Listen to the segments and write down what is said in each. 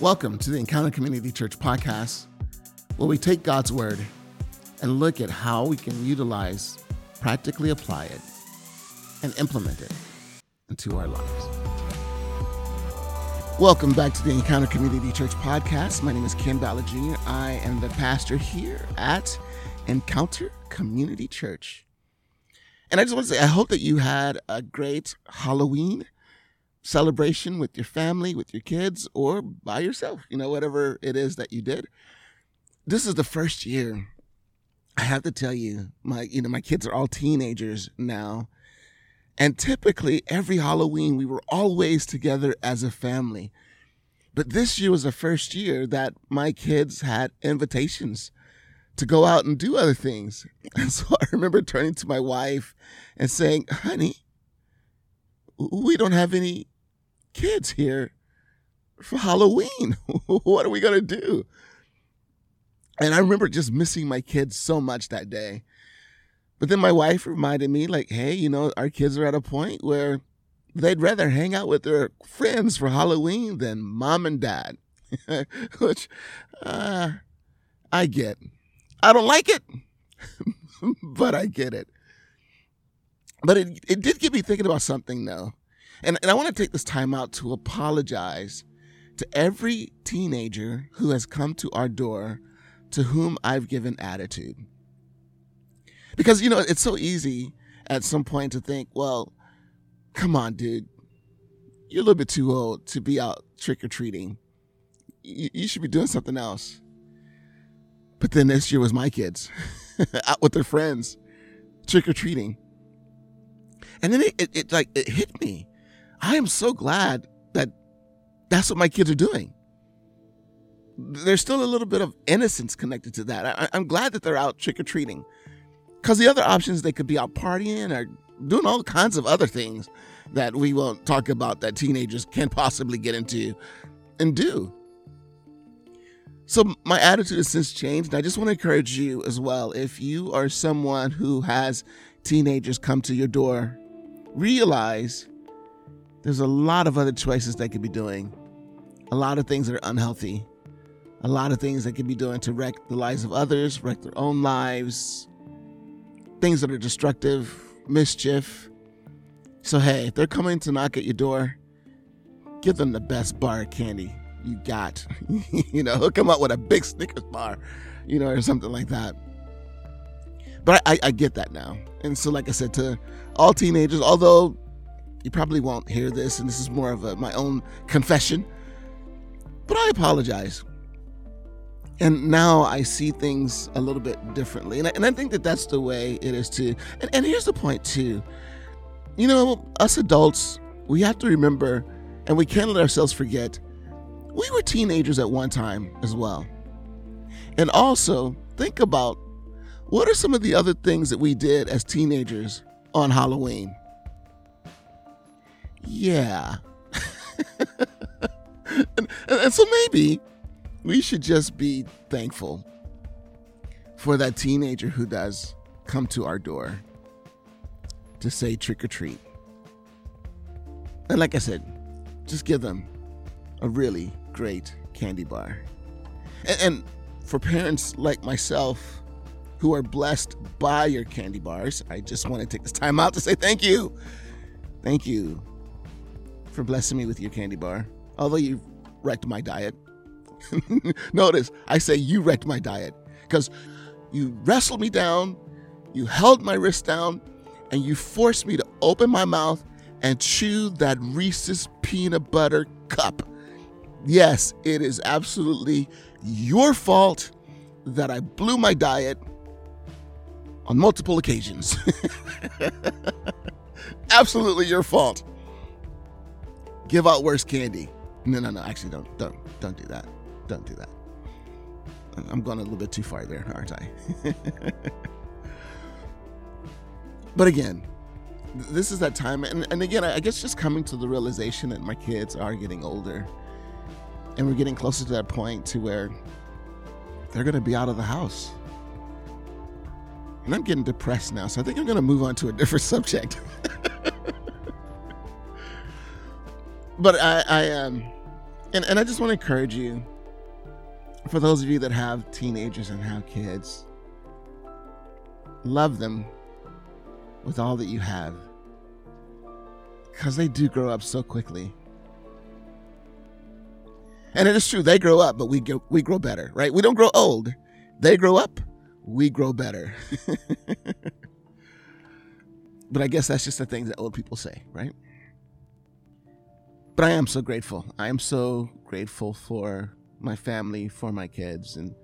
Welcome to the Encounter Community Church podcast, where we take God's word and look at how we can utilize, practically apply it, and implement it into our lives. Welcome back to the Encounter Community Church podcast. My name is Ken Ballard Jr. I am the pastor here at Encounter Community Church. And I just want to say, I hope that you had a great Halloween celebration with your family, with your kids, or by yourself, you know, whatever it is that you did. This is the first year. I have to tell you, my you know, my kids are all teenagers now. And typically every Halloween we were always together as a family. But this year was the first year that my kids had invitations to go out and do other things. And so I remember turning to my wife and saying, honey, we don't have any kids here for Halloween. what are we going to do? And I remember just missing my kids so much that day. But then my wife reminded me, like, hey, you know, our kids are at a point where they'd rather hang out with their friends for Halloween than mom and dad, which uh, I get. I don't like it, but I get it. But it, it did get me thinking about something, though. And, and I want to take this time out to apologize to every teenager who has come to our door to whom I've given attitude. Because, you know, it's so easy at some point to think, well, come on, dude. You're a little bit too old to be out trick or treating. You, you should be doing something else. But then this year was my kids out with their friends, trick or treating. And then it, it, it, like it hit me. I am so glad that that's what my kids are doing. There's still a little bit of innocence connected to that. I, I'm glad that they're out trick or treating. Because the other options, they could be out partying or doing all kinds of other things that we won't talk about that teenagers can possibly get into and do. So my attitude has since changed, and I just want to encourage you as well. If you are someone who has teenagers come to your door, realize there's a lot of other choices they could be doing, a lot of things that are unhealthy, a lot of things they could be doing to wreck the lives of others, wreck their own lives, things that are destructive, mischief. So, hey, if they're coming to knock at your door, give them the best bar of candy you got. you know, hook them up with a big Snickers bar, you know, or something like that. But I, I, get that now. And so, like I said, to all teenagers, although you probably won't hear this, and this is more of a, my own confession, but I apologize. And now I see things a little bit differently. And I, and I think that that's the way it is too. And, and here's the point, too. You know, us adults, we have to remember, and we can't let ourselves forget, we were teenagers at one time as well. And also, think about what are some of the other things that we did as teenagers on Halloween? Yeah. and, and, so maybe we should just be thankful for that teenager who does come to our door to say trick or treat. And like I said, just give them a really great candy bar. And, and for parents like myself who are blessed by your candy bars, I just want to take this time out to say thank you. Thank you for blessing me with your candy bar. Although you wrecked my diet. Notice, I say you wrecked my diet because you wrestled me down, you held my wrist down, and you forced me to open my mouth and chew that Reese's peanut butter cup. Yes, it is absolutely your fault that I blew my diet on multiple occasions. absolutely your fault give out worse candy. No, no, no. Actually, don't, don't, don't do that. Don't do that. I'm going a little bit too far there, aren't I? but again, this is that time, and, and again, I guess just coming to the realization that my kids are getting older, and we're getting closer to that point to where they're going to be out of the house. And I'm getting depressed now, so I think I'm going to move on to a different subject. but I, I um, And, and I just want to encourage you for those of you that have teenagers and have kids, love them with all that you have because they do grow up so quickly. And it is true, they grow up, but we go, we grow better, right? We don't grow old. They grow up, we grow better. but I guess that's just the things that old people say, right? But I am so grateful. I am so grateful for my family, for my kids. And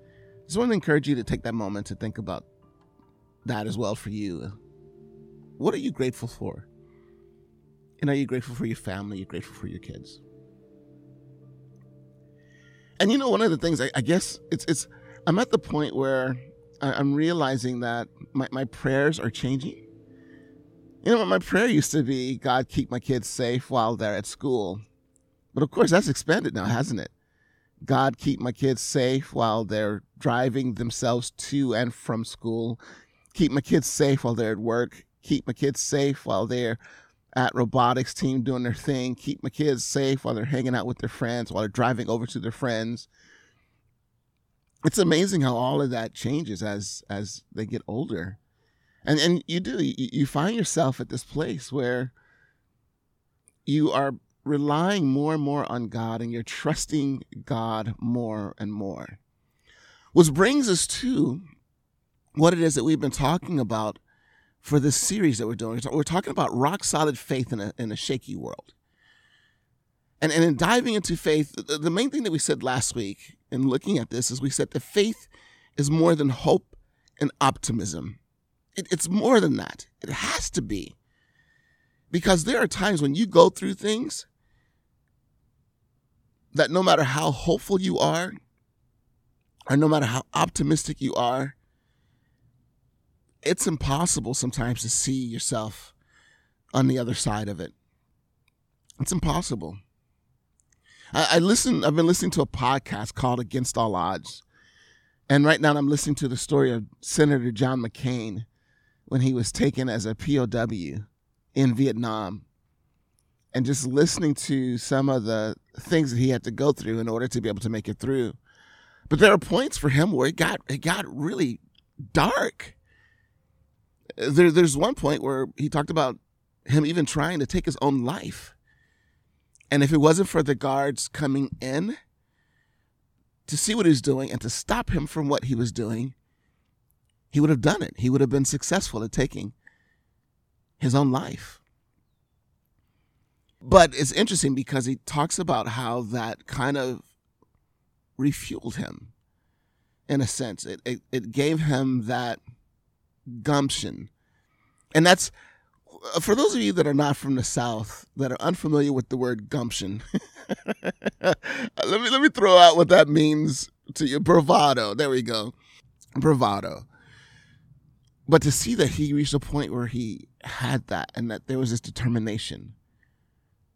just want to encourage you to take that moment to think about that as well for you. What are you grateful for? And are you grateful for your family? Are You're grateful for your kids? And you know, one of the things I, I guess it's it's I'm at the point where I, am realizing that my, my prayers are changing. You know, what my prayer used to be, God, keep my kids safe while they're at school. But of course, that's expanded now, hasn't it? God, keep my kids safe while they're driving themselves to and from school. Keep my kids safe while they're at work. Keep my kids safe while they're at robotics team doing their thing. Keep my kids safe while they're hanging out with their friends, while they're driving over to their friends. It's amazing how all of that changes as as they get older. And and you do you, you find yourself at this place where you are relying more and more on God and you're trusting God more and more. Which brings us to what it is that we've been talking about for this series that we're doing. We're talking about rock solid faith in a, in a shaky world. And, and in diving into faith, the main thing that we said last week in looking at this is we said that faith is more than hope and optimism. It, it's more than that. It has to be. Because there are times when you go through things that no matter how hopeful you are, or no matter how optimistic you are, it's impossible sometimes to see yourself on the other side of it. It's impossible. I, I listen. I've been listening to a podcast called Against All Odds, and right now I'm listening to the story of Senator John McCain when he was taken as a POW in Vietnam and just listening to some of the things that he had to go through in order to be able to make it through. But there are points for him where it got it got really dark. There, there's one point where he talked about him even trying to take his own life. And if it wasn't for the guards coming in to see what he was doing and to stop him from what he was doing, he would have done it. He would have been successful at taking his own life. But it's interesting because he talks about how that kind of refueled him in a sense. It, it, it gave him that gumption. And that's for those of you that are not from the South, that are unfamiliar with the word gumption, let me let me throw out what that means to you. Bravado. There we go. Bravado. But to see that he reached a point where he had that and that there was this determination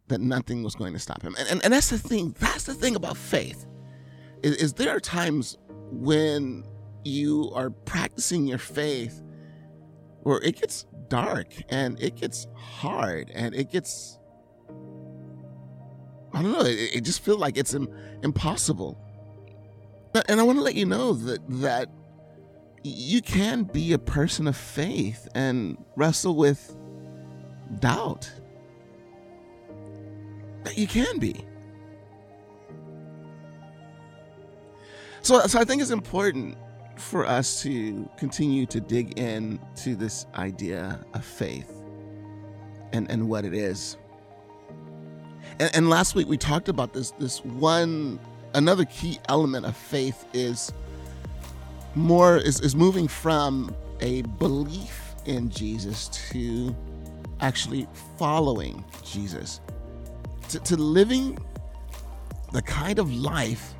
that nothing was going to stop him. And, and, and that's the thing. That's the thing about faith. Is, is there are times when you are practicing your faith where it gets dark and it gets hard and it gets I don't know, it, it just feels like it's impossible. And I want to let you know that that you can be a person of faith and wrestle with doubt you can be. So, so I think it's important for us to continue to dig in to this idea of faith and, and what it is. And, and last week we talked about this this one another key element of faith is more is, is moving from a belief in Jesus to actually following Jesus to, to living the kind of life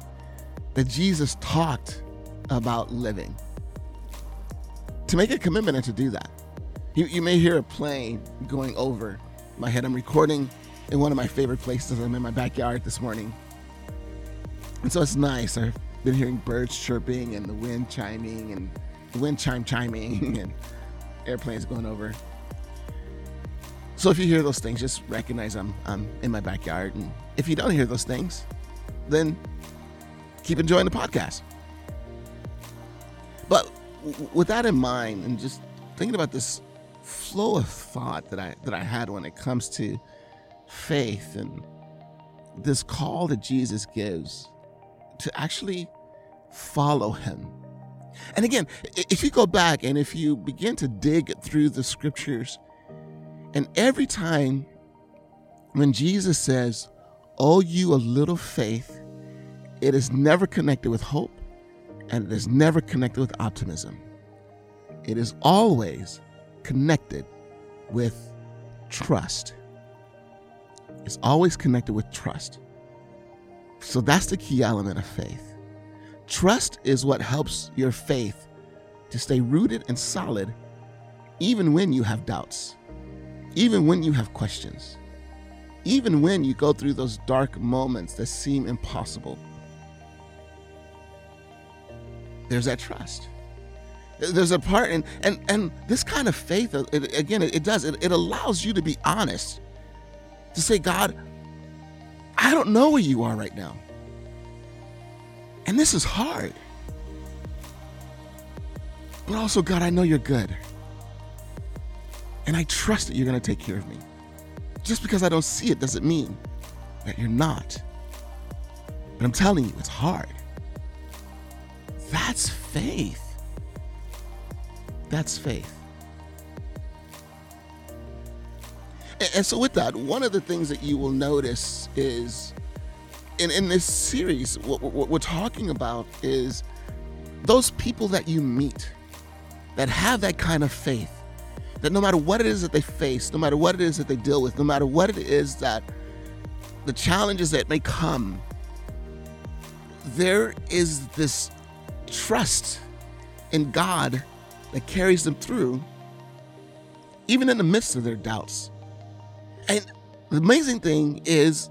that Jesus talked about living. To make a commitment and to do that. You, you may hear a plane going over my head. I'm recording in one of my favorite places. I'm in my backyard this morning. And so it's nice. I've been hearing birds chirping and the wind chiming and the wind chime chiming and airplanes going over. So if you hear those things, just recognize I'm I'm in my backyard. And if you don't hear those things, then keep enjoying the podcast. But with that in mind, and just thinking about this flow of thought that I that I had when it comes to faith and this call that Jesus gives to actually follow him. And again, if you go back and if you begin to dig through the scriptures, and every time when Jesus says, Oh, you a little faith, it is never connected with hope and it is never connected with optimism. It is always connected with trust. It's always connected with trust. So that's the key element of faith. Trust is what helps your faith to stay rooted and solid even when you have doubts, even when you have questions, even when you go through those dark moments that seem impossible. There's that trust. There's a part, and and and this kind of faith, uh, it, again, it, it does. It, it allows you to be honest, to say, God, I don't know where you are right now. And this is hard. But also, God, I know you're good. And I trust that you're going to take care of me. Just because I don't see it doesn't mean that you're not. But I'm telling you, it's hard. That's faith. That's faith. And, so, with that, one of the things that you will notice is in, in this series, what, what we're talking about is those people that you meet that have that kind of faith, that no matter what it is that they face, no matter what it is that they deal with, no matter what it is that the challenges that may come, there is this trust in God that carries them through, even in the midst of their doubts. And the amazing thing is,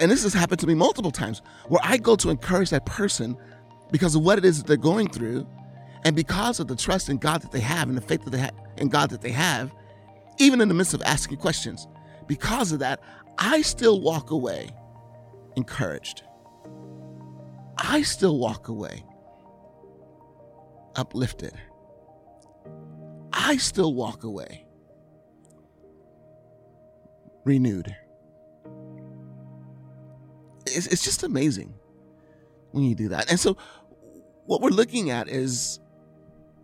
and this has happened to me multiple times, where I go to encourage that person because of what it is that they're going through, and because of the trust in God that they have and the faith that they have in God that they have, even in the midst of asking questions. Because of that, I still walk away encouraged. I still walk away uplifted. I still walk away renewed. It's, it's just amazing when you do that. And so, what we're looking at is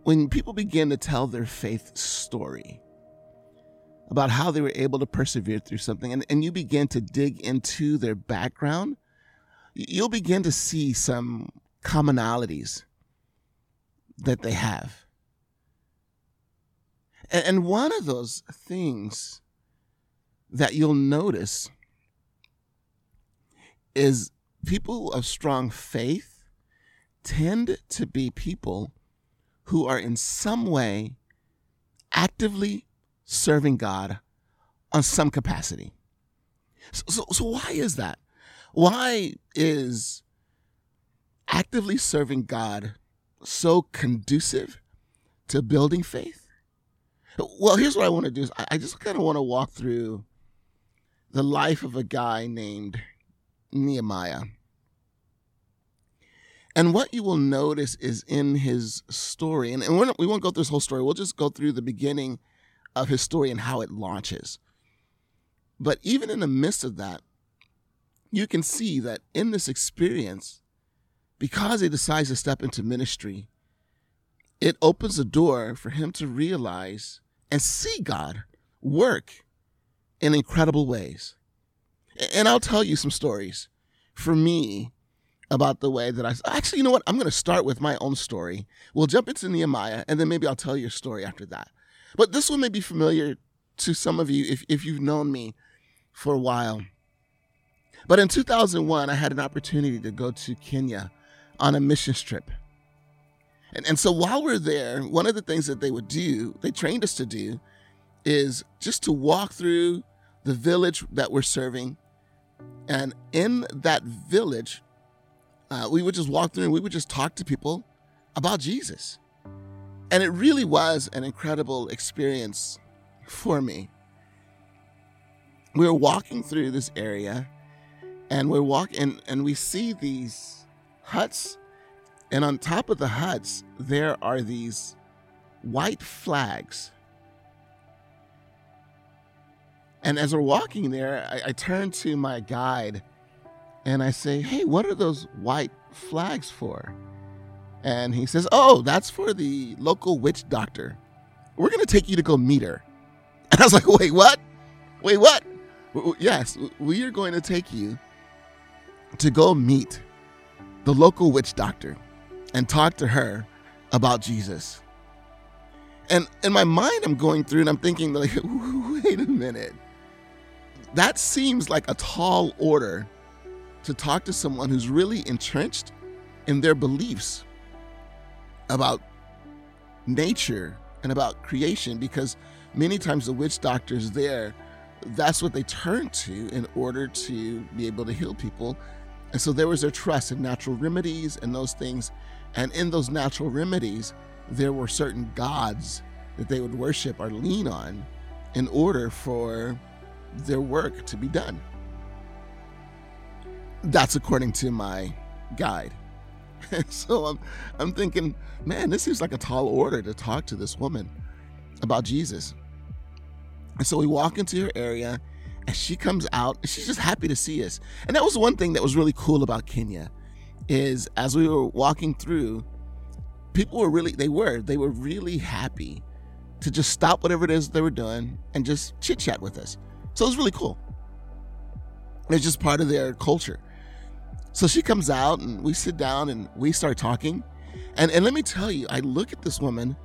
when people begin to tell their faith story about how they were able to persevere through something, and, and you begin to dig into their background, you'll begin to see some commonalities that they have. And, and one of those things that you'll notice is people of strong faith tend to be people who are in some way actively serving God on some capacity. So, so, so, why is that? Why is actively serving God so conducive to building faith? Well, here's what I want to do is I just kind of want to walk through the life of a guy named Nehemiah. And what you will notice is in his story, and, and not, we won't go through this whole story, we'll just go through the beginning of his story and how it launches. But even in the midst of that, you can see that in this experience, because he decides to step into ministry, it opens a door for him to realize and see God work in incredible ways. And I'll tell you some stories for me about the way that I actually, you know what? I'm going to start with my own story. We'll jump into Nehemiah, and then maybe I'll tell your story after that. But this one may be familiar to some of you if, if you've known me for a while. But in 2001, I had an opportunity to go to Kenya on a mission trip. And, and so while we're there, one of the things that they would do, they trained us to do, is just to walk through the village that we're serving. And in that village, uh, we would just walk through and we would just talk to people about Jesus. And it really was an incredible experience for me. We were walking through this area, and we're walking and we see these huts and on top of the huts there are these white flags and as we're walking there I, I turn to my guide and i say hey what are those white flags for? And he says oh that's for the local witch doctor. We're going to take you to go meet her. And i was like wait what? Wait what? Yes we are going to take you to go meet the local witch doctor and talk to her about Jesus. And in my mind, I'm going through and I'm thinking, like, wait a minute. That seems like a tall order to talk to someone who's really entrenched in their beliefs about nature and about creation because many times the witch doctors there that's what they turn to in order to be able to heal people and so there was their trust in natural remedies and those things. And in those natural remedies, there were certain gods that they would worship or lean on in order for their work to be done. That's according to my guide. So I'm, I'm thinking, man, this seems like a tall order to talk to this woman about Jesus. And so we walk into her area and she comes out she's just happy to see us and that was one thing that was really cool about kenya is as we were walking through people were really they were they were really happy to just stop whatever it is they were doing and just chit chat with us so it was really cool it's just part of their culture so she comes out and we sit down and we start talking and and let me tell you i look at this woman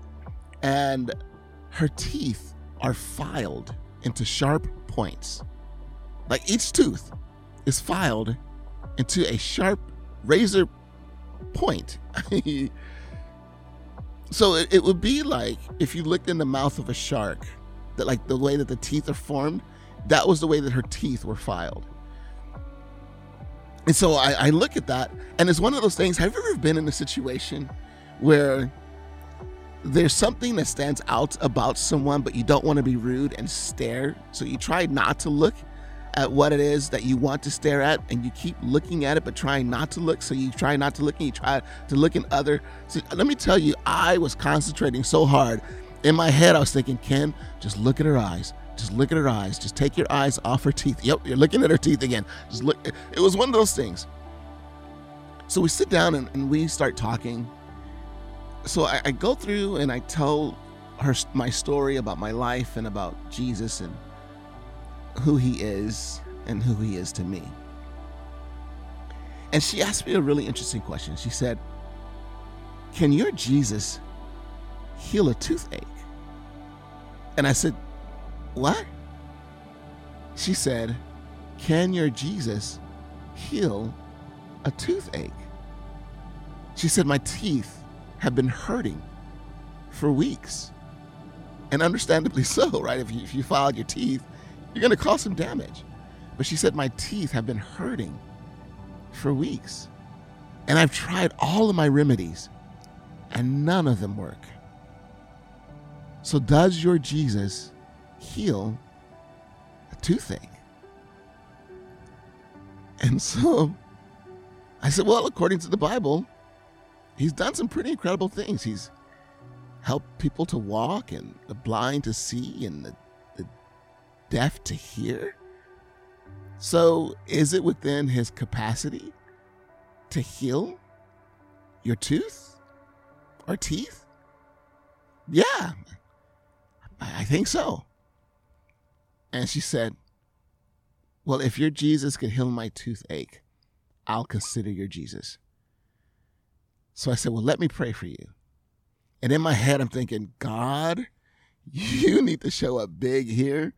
and her teeth are filed into sharp points. Like each tooth is filed into a sharp razor point. so it, it would be like if you looked in the mouth of a shark, that like the way that the teeth are formed, that was the way that her teeth were filed. And so I, I look at that, and it's one of those things. Have you ever been in a situation where there's something that stands out about someone, but you don't want to be rude and stare. So you try not to look at what it is that you want to stare at and you keep looking at it but trying not to look so you try not to look and you try to look in other so let me tell you i was concentrating so hard in my head i was thinking ken just look at her eyes just look at her eyes just take your eyes off her teeth yep you're looking at her teeth again just look it was one of those things so we sit down and, and we start talking so I, I, go through and I tell her my story about my life and about Jesus and who he is and who he is to me. And she asked me a really interesting question. She said, Can your Jesus heal a toothache? And I said, What? She said, Can your Jesus heal a toothache? She said, My teeth have been hurting for weeks. And understandably so, right? If you, if you filed your teeth, you're going to cause some damage. But she said, My teeth have been hurting for weeks. And I've tried all of my remedies, and none of them work. So, does your Jesus heal a toothache? And so I said, Well, according to the Bible, he's done some pretty incredible things. He's helped people to walk and the blind to see and the, the deaf to hear. So, is it within his capacity to heal your tooth or teeth? Yeah, I think so. And she said, Well, if your Jesus can heal my toothache, I'll consider your Jesus. So I said, Well, let me pray for you. And in my head, I'm thinking, God, you need to show up big here.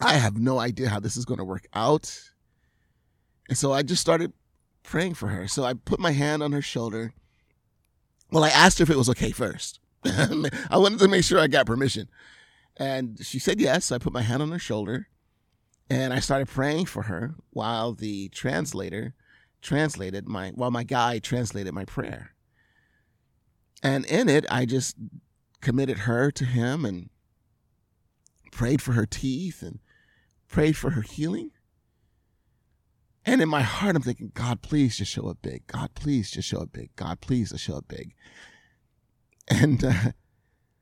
I have no idea how this is going to work out. And so I just started praying for her. So I put my hand on her shoulder. Well, I asked her if it was okay first. I wanted to make sure I got permission. And she said yes. I put my hand on her shoulder and I started praying for her while the translator translated my while my guy translated my prayer. And in it, I just committed her to him and prayed for her teeth and prayed for her healing. And in my heart, I'm thinking, God, please just show up big. God, please just show up big. God, please just show up big. And, uh,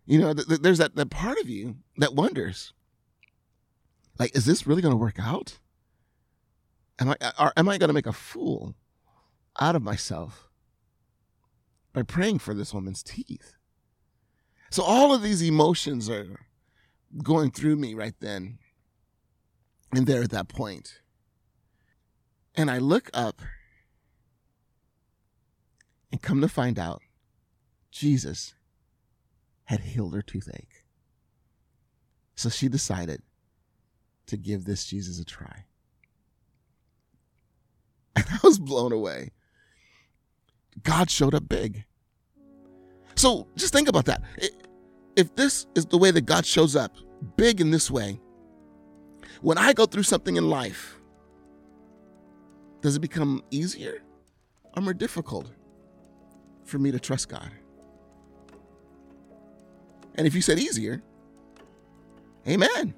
you know, th- th- there's that, that part of you that wonders, like, is this really going to work out? Am I, or am I going to make a fool out of myself by praying for this woman's teeth? So all of these emotions are going through me right then and there at that point. And I look up and come to find out Jesus had healed her toothache. So she decided to give this Jesus a try. And I was blown away. God showed up big. So just think about that. If this is the way that God shows up, big in this way, when I go through something in life, does it become easier or more difficult for me to trust God? And if you said easier, amen.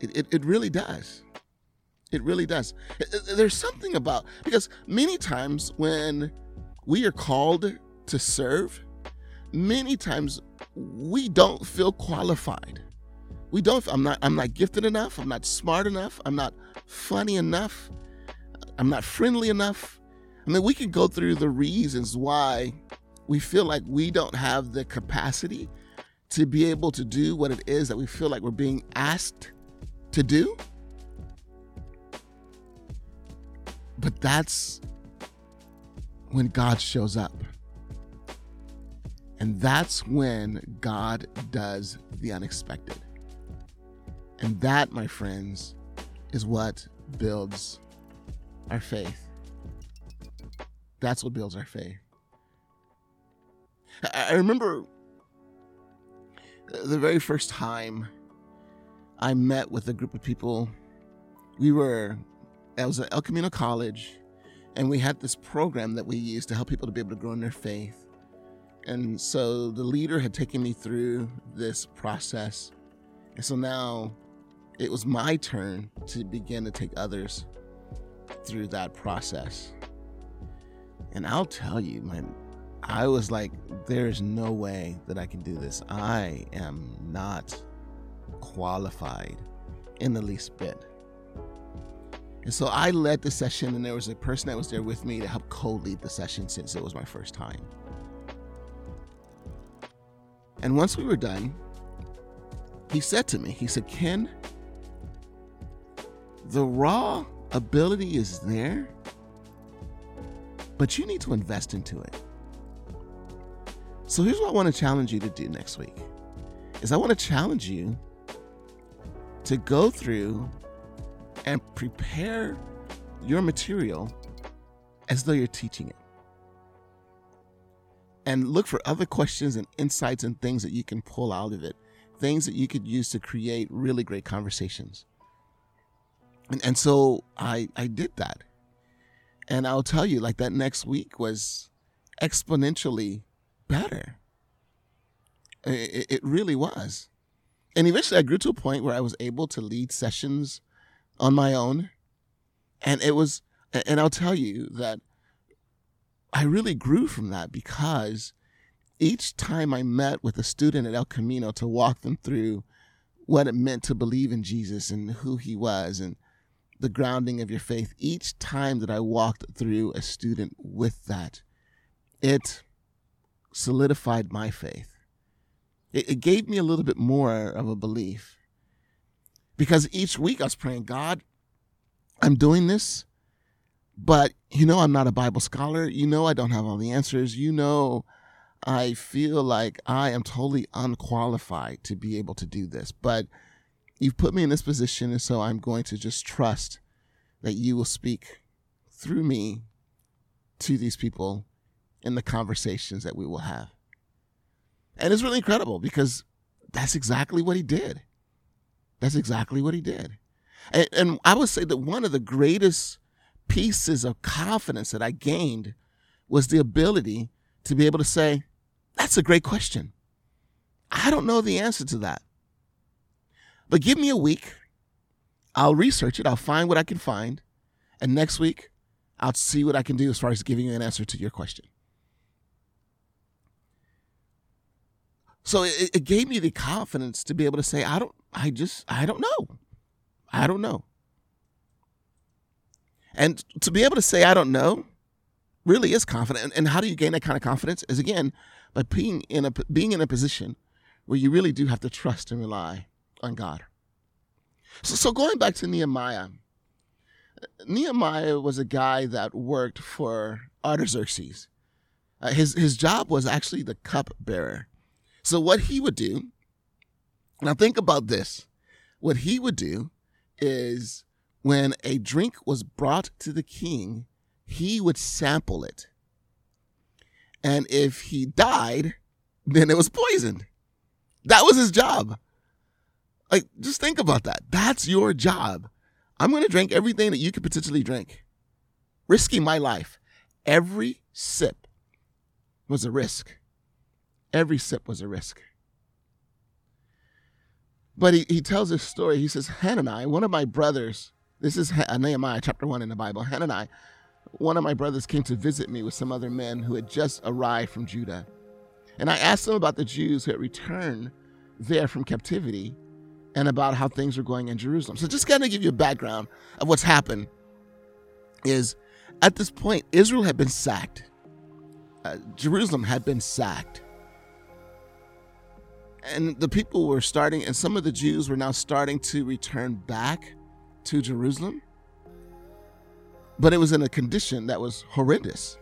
It, it, it really does. It really does. Uh, uh, there's something about, because many times when we are called to serve, many times we don't feel qualified. We don't, I'm not, I'm not gifted enough. I'm not smart enough. I'm not funny enough. I'm not friendly enough. I mean, we can go through the reasons why we feel like we don't have the capacity to be able to do what it is that we feel like we're being asked to do. But that's when God shows up. And that's when God does the unexpected. And that, my friends, is what builds our faith. That's what builds our faith. I remember the very first time I met with a group of people. We were, I was at El Camino College, and we had this program that we used to help people to be able to grow in their faith. And so the leader had taken me through this process. And so now it was my turn to begin to take others through that process. And I'll tell you, man, I was like, there is no way that I can do this. I am not qualified in the least bit. And so I led the session, and there was a person that was there with me to help co lead the session since it was my first time. And once we were done, he said to me, he said, Ken, the raw ability is there, but you need to invest into it. So here's what I want to challenge you to do next week. Is I want to challenge you to go through and prepare your material as though you're teaching it. And look for other questions and insights and things that you can pull out of it, things that you could use to create really great conversations. And, and so I, I did that. And I'll tell you, like that next week was exponentially better. It, it really was. And eventually I grew to a point where I was able to lead sessions on my own. And it was, and I'll tell you that I really grew from that because each time I met with a student at El Camino to walk them through what it meant to believe in Jesus and who he was and the grounding of your faith, each time that I walked through a student with that, it solidified my faith. It, it gave me a little bit more of a belief. Because each week I was praying, God, I'm doing this, but you know I'm not a Bible scholar. You know I don't have all the answers. You know I feel like I am totally unqualified to be able to do this. But you've put me in this position, and so I'm going to just trust that you will speak through me to these people in the conversations that we will have. And it's really incredible because that's exactly what he did. That's exactly what he did. And, and, I would say that one of the greatest pieces of confidence that I gained was the ability to be able to say, That's a great question. I don't know the answer to that. But give me a week. I'll research it. I'll find what I can find. And next week, I'll see what I can do as far as giving you an answer to your question. So it, it gave me the confidence to be able to say, I don't, I just, I don't know. I don't know. And to be able to say, I don't know, really is confident. And, how do you gain that kind of confidence? Is again, by being in a, being in a position where you really do have to trust and rely on God. So, so going back to Nehemiah, Nehemiah was a guy that worked for Artaxerxes. Uh, his his job was actually the cup bearer. So what he would do, now think about this. What he would do is when a drink was brought to the king, he would sample it. And if he died, then it was poisoned. That was his job. Like, just think about that. That's your job. I'm going to drink everything that you could potentially drink, risking my life. Every sip was a risk. Every sip was a risk. But he, he tells this story. He says, Hanani, one of my brothers, this is Nehemiah chapter 1 in the Bible. Hanani, one of my brothers came to visit me with some other men who had just arrived from Judah. And I asked them about the Jews who had returned there from captivity and about how things were going in Jerusalem. So just kind of give you a background of what's happened is at this point, Israel had been sacked. Uh, Jerusalem had been sacked and the people were starting, and some of the Jews were now starting to return back to Jerusalem. But it was in a condition that was horrendous.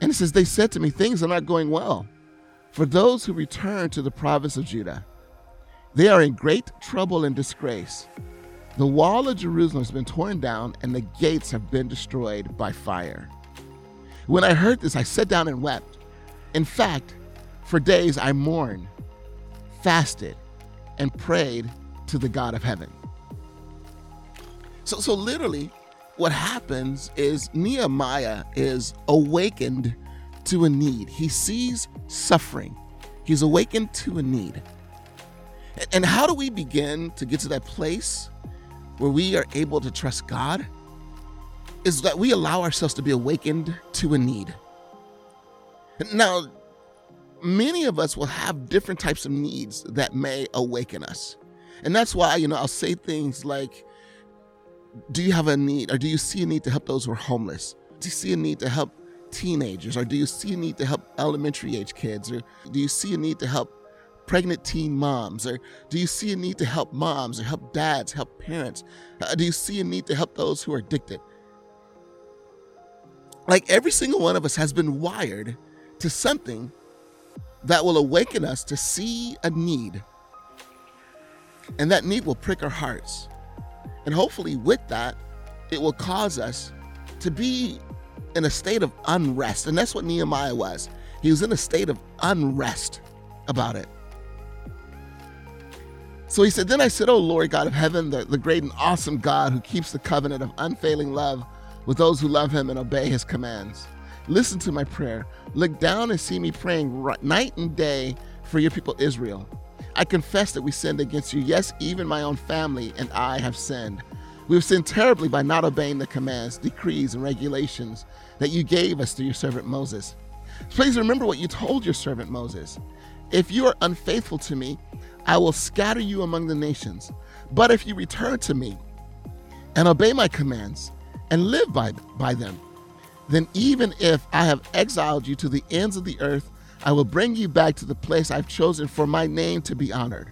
And it says, They said to me, Things are not going well. For those who return to the province of Judah, they are in great trouble and disgrace. The wall of Jerusalem has been torn down, and the gates have been destroyed by fire. When I heard this, I sat down and wept. In fact, for days I mourned fasted, and prayed to the God of heaven. So, so literally, what happens is Nehemiah is awakened to a need. He sees suffering. He's awakened to a need. And how do we begin to get to that place where we are able to trust God? Is that we allow ourselves to be awakened to a need. Now, many of us will have different types of needs that may awaken us. And that's why, you know, I'll say things like, do you have a need or do you see a need to help those who are homeless? Do you see a need to help teenagers or do you see a need to help elementary age kids or do you see a need to help pregnant teen moms or do you see a need to help moms or help dads, help parents? Uh, do you see a need to help those who are addicted? Like every single one of us has been wired to something that will awaken us to see a need. And that need will prick our hearts. And hopefully, with that, it will cause us to be in a state of unrest. And that's what Nehemiah was. He was in a state of unrest about it. So he said, Then I said, Oh Lord God of heaven, the, the great and awesome God who keeps the covenant of unfailing love with those who love him and obey his commands. Listen to my prayer. Look down and see me praying night and day for your people Israel. I confess that we sinned against you. Yes, even my own family and I have sinned. We have sinned terribly by not obeying the commands, decrees, and regulations that you gave us through your servant Moses. Please remember what you told your servant Moses. If you are unfaithful to me, I will scatter you among the nations. But if you return to me and obey my commands and live by, by them, then even if I have exiled you to the ends of the earth, I will bring you back to the place I've chosen for my name to be honored.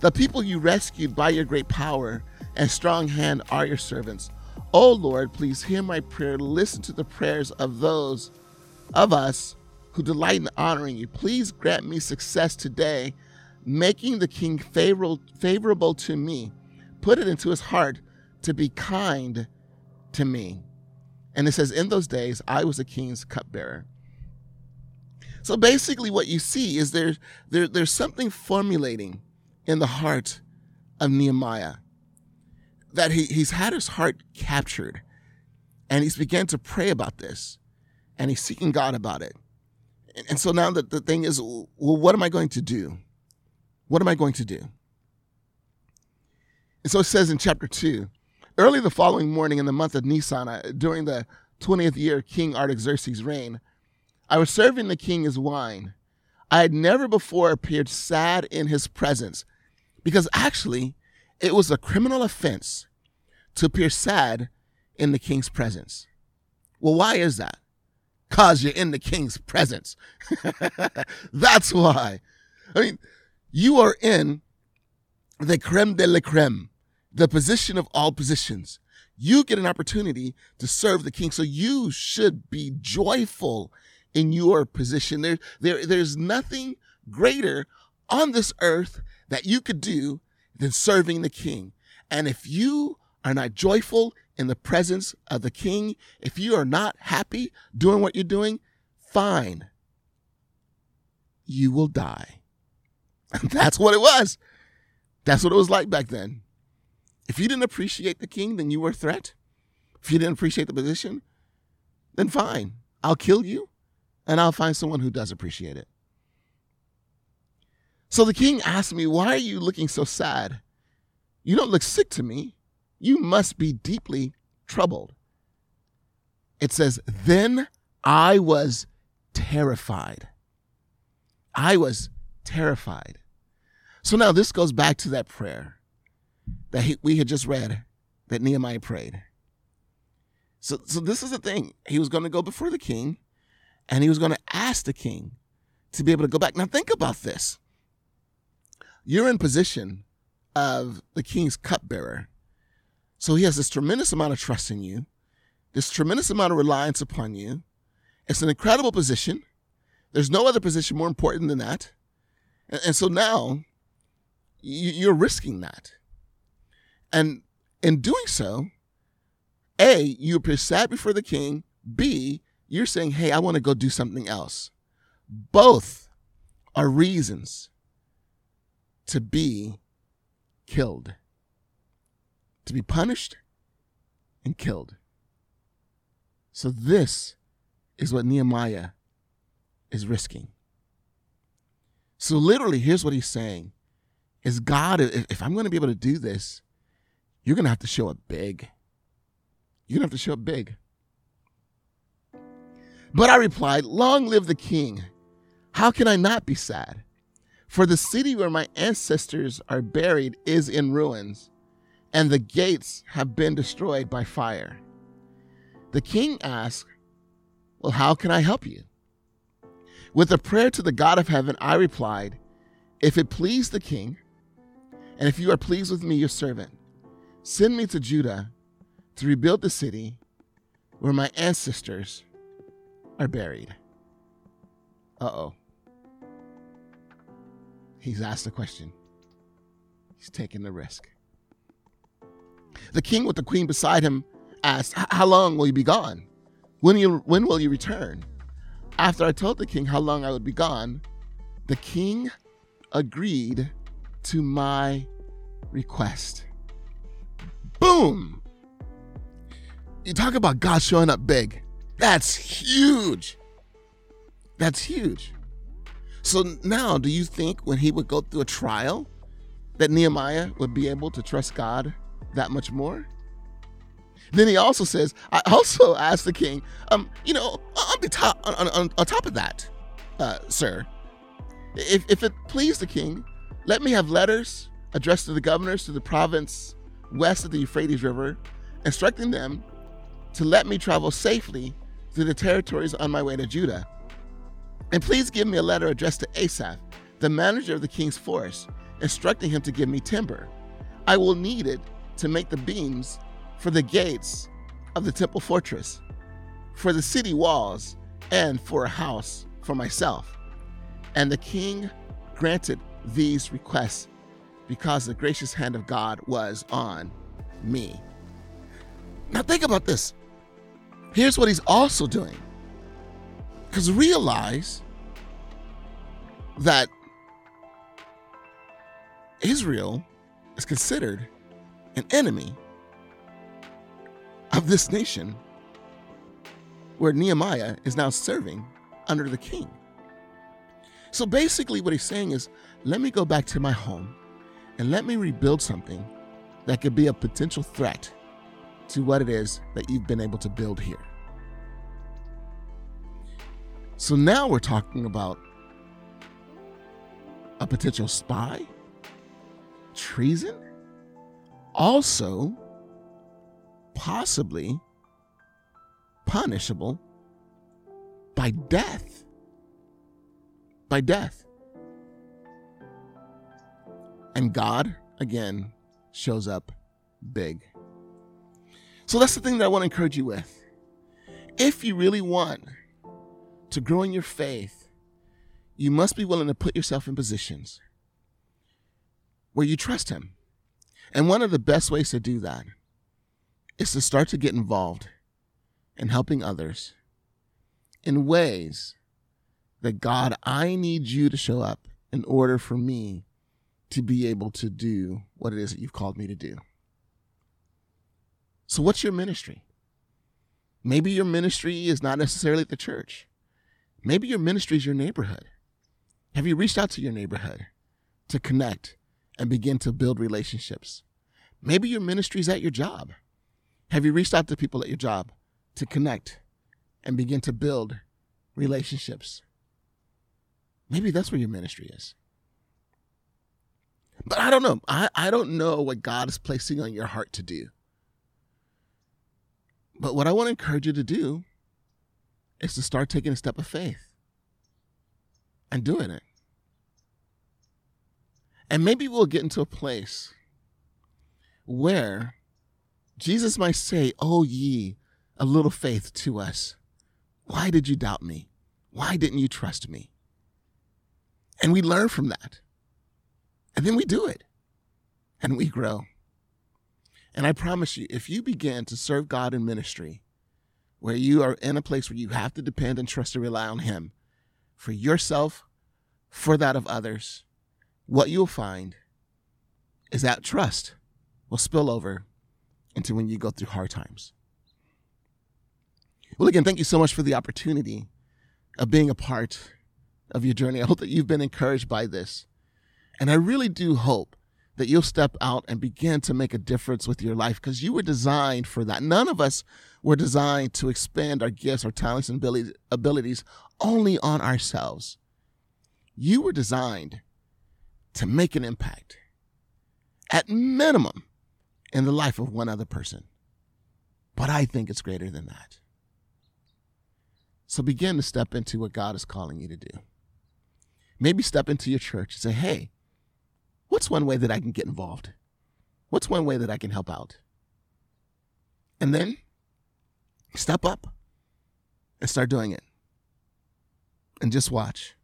The people you rescued by your great power and strong hand are your servants. O oh Lord, please hear my prayer. Listen to the prayers of those of us who delight in honoring you. Please grant me success today, making the king favorable, favorable to me. Put it into his heart to be kind to me. And it says, In those days, I was a king's cupbearer. So basically, what you see is there, there, there's something formulating in the heart of Nehemiah that he, he's had his heart captured and he's began to pray about this and he's seeking God about it. And, and so now the, the thing is, well, what am I going to do? What am I going to do? And so it says in chapter 2 Early the following morning in the month of Nisan, uh, during the 20th year of King Artaxerxes' reign, I was serving the king his wine. I had never before appeared sad in his presence because actually it was a criminal offense to appear sad in the king's presence. Well, why is that? Because you're in the king's presence. That's why. I mean, you are in the creme de la creme the position of all positions. You get an opportunity to serve the king. So you should be joyful in your position. There, there, there's nothing greater on this earth that you could do than serving the king. And if you are not joyful in the presence of the king, if you are not happy doing what you're doing, fine. You will die. That's what it was. That's what it was like back then. If you didn't appreciate the king, then you were a threat. If you didn't appreciate the position, then fine. I'll kill you and I'll find someone who does appreciate it. So the king asked me, Why are you looking so sad? You don't look sick to me. You must be deeply troubled. It says, Then I was terrified. I was terrified. So now this goes back to that prayer that he, we had just read that Nehemiah prayed. So, so this is the thing. He was going to go before the king and he was going to ask the king to be able to go back. Now, think about this. You're in position of the king's cupbearer. So he has this tremendous amount of trust in you, this tremendous amount of reliance upon you. It's an incredible position. There's no other position more important than that. And, and so now you're risking that. And in doing so, A, you appear sad before the king. B, you're saying, hey, I want to go do something else. Both are reasons to be killed, to be punished and killed. So, this is what Nehemiah is risking. So, literally, here's what he's saying is God, if I'm going to be able to do this, you're going to have to show up big. You're going to have to show up big. But I replied, Long live the king. How can I not be sad? For the city where my ancestors are buried is in ruins, and the gates have been destroyed by fire. The king asked, Well, how can I help you? With a prayer to the God of heaven, I replied, If it please the king, and if you are pleased with me, your servant, Send me to Judah to rebuild the city where my ancestors are buried. Uh oh. He's asked a question. He's taking the risk. The king with the queen beside him asked, How long will you be gone? When, you, when will you return? After I told the king how long I would be gone, the king agreed to my request. Boom! You talk about God showing up big. That's huge. That's huge. So now, do you think when he would go through a trial that Nehemiah would be able to trust God that much more? Then he also says, I also asked the king, um, you know, on the top, on, on, on top of that, uh, sir, if, if it please the king, let me have letters addressed to the governors to the province west of the Euphrates River, instructing them to let me travel safely through the territories on my way to Judah. And please give me a letter addressed to Asaph, the manager of the king's forest, instructing him to give me timber. I will need it to make the beams for the gates of the temple fortress, for the city walls, and for a house for myself. And the king granted these requests because the gracious hand of God was on me. Now, think about this. Here's what he's also doing. Because realize that Israel is considered an enemy of this nation where Nehemiah is now serving under the king. So basically, what he's saying is let me go back to my home and let me rebuild something that could be a potential threat to what it is that you've been able to build here. So now we're talking about a potential spy, treason, also possibly punishable by death. By death. And God, again, shows up big. So that's the thing that I want to encourage you with. If you really want to grow in your faith, you must be willing to put yourself in positions where you trust Him. And one of the best ways to do that is to start to get involved in helping others in ways that God, I need you to show up in order for me to be able to do what it is that you've called me to do. So, what's your ministry? Maybe your ministry is not necessarily the church. Maybe your ministry is your neighborhood. Have you reached out to your neighborhood to connect and begin to build relationships? Maybe your ministry is at your job. Have you reached out to people at your job to connect and begin to build relationships? Maybe that's where your ministry is. But I don't know. I, I don't know what God is placing on your heart to do. But what I want to encourage you to do is to start taking a step of faith and doing it. And maybe we'll get into a place where Jesus might say, Oh, ye a little faith to us. Why did you doubt me? Why didn't you trust me? And we learn from that. And then we do it and we grow. And I promise you, if you begin to serve God in ministry, where you are in a place where you have to depend and trust and rely on Him for yourself, for that of others, what you'll find is that trust will spill over into when you go through hard times. Well, again, thank you so much for the opportunity of being a part of your journey. I hope that you've been encouraged by this. And I really do hope that you'll step out and begin to make a difference with your life because you were designed for that. None of us were designed to expand our gifts, our talents, and abilities only on ourselves. You were designed to make an impact, at minimum, in the life of one other person. But I think it's greater than that. So begin to step into what God is calling you to do. Maybe step into your church and say, hey, what's one way that I can get involved? What's one way that I can help out? And then step up and start doing it. And just watch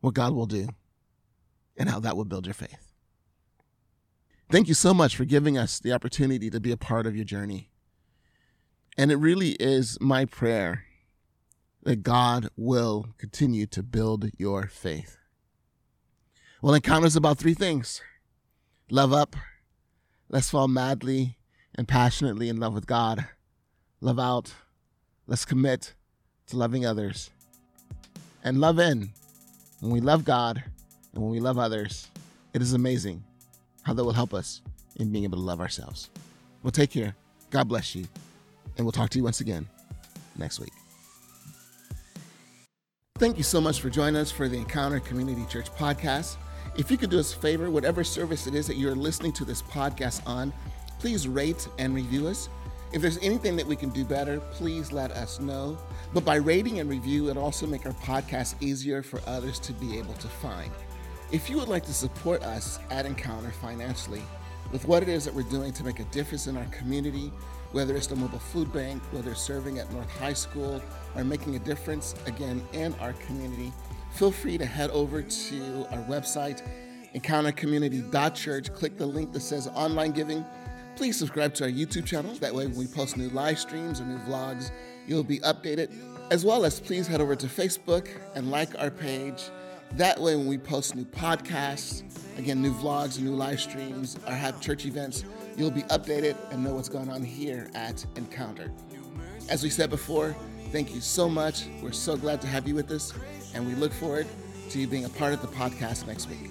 what God will do and how that will build your faith. Thank you so much for giving us the opportunity to be a part of your journey. And it really is my prayer that God will continue to build your faith. Well, encounters about three things love up, let's fall madly and passionately in love with God, love out, let's commit to loving others, and love in. When we love God and when we love others, it is amazing how that will help us in being able to love ourselves. Well, take care. God bless you. And we'll talk to you once again next week. Thank you so much for joining us for the Encounter Community Church podcast. If you could do us a favor, whatever service it is that you're listening to this podcast on, please rate and review us. If there's anything that we can do better, please let us know. But by rating and review, it also make our podcast easier for others to be able to find. If you would like to support us at Encounter financially with what it is that we're doing to make a difference in our community, whether it's the mobile food bank, whether serving at North High School, or making a difference again in our community, feel free to head over to our website, encountercommunity.church. Click the link that says online giving. Please subscribe to our YouTube channel. That way, when we post new live streams or new vlogs, you'll be updated. As well as please head over to Facebook and like our page. That way, when we post new podcasts, again, new vlogs, new live streams, or have church events, you'll be updated and know what's going on here at Encounter. As we said before, thank you so much. We're so glad to have you with us, and we look forward to you being a part of the podcast next week.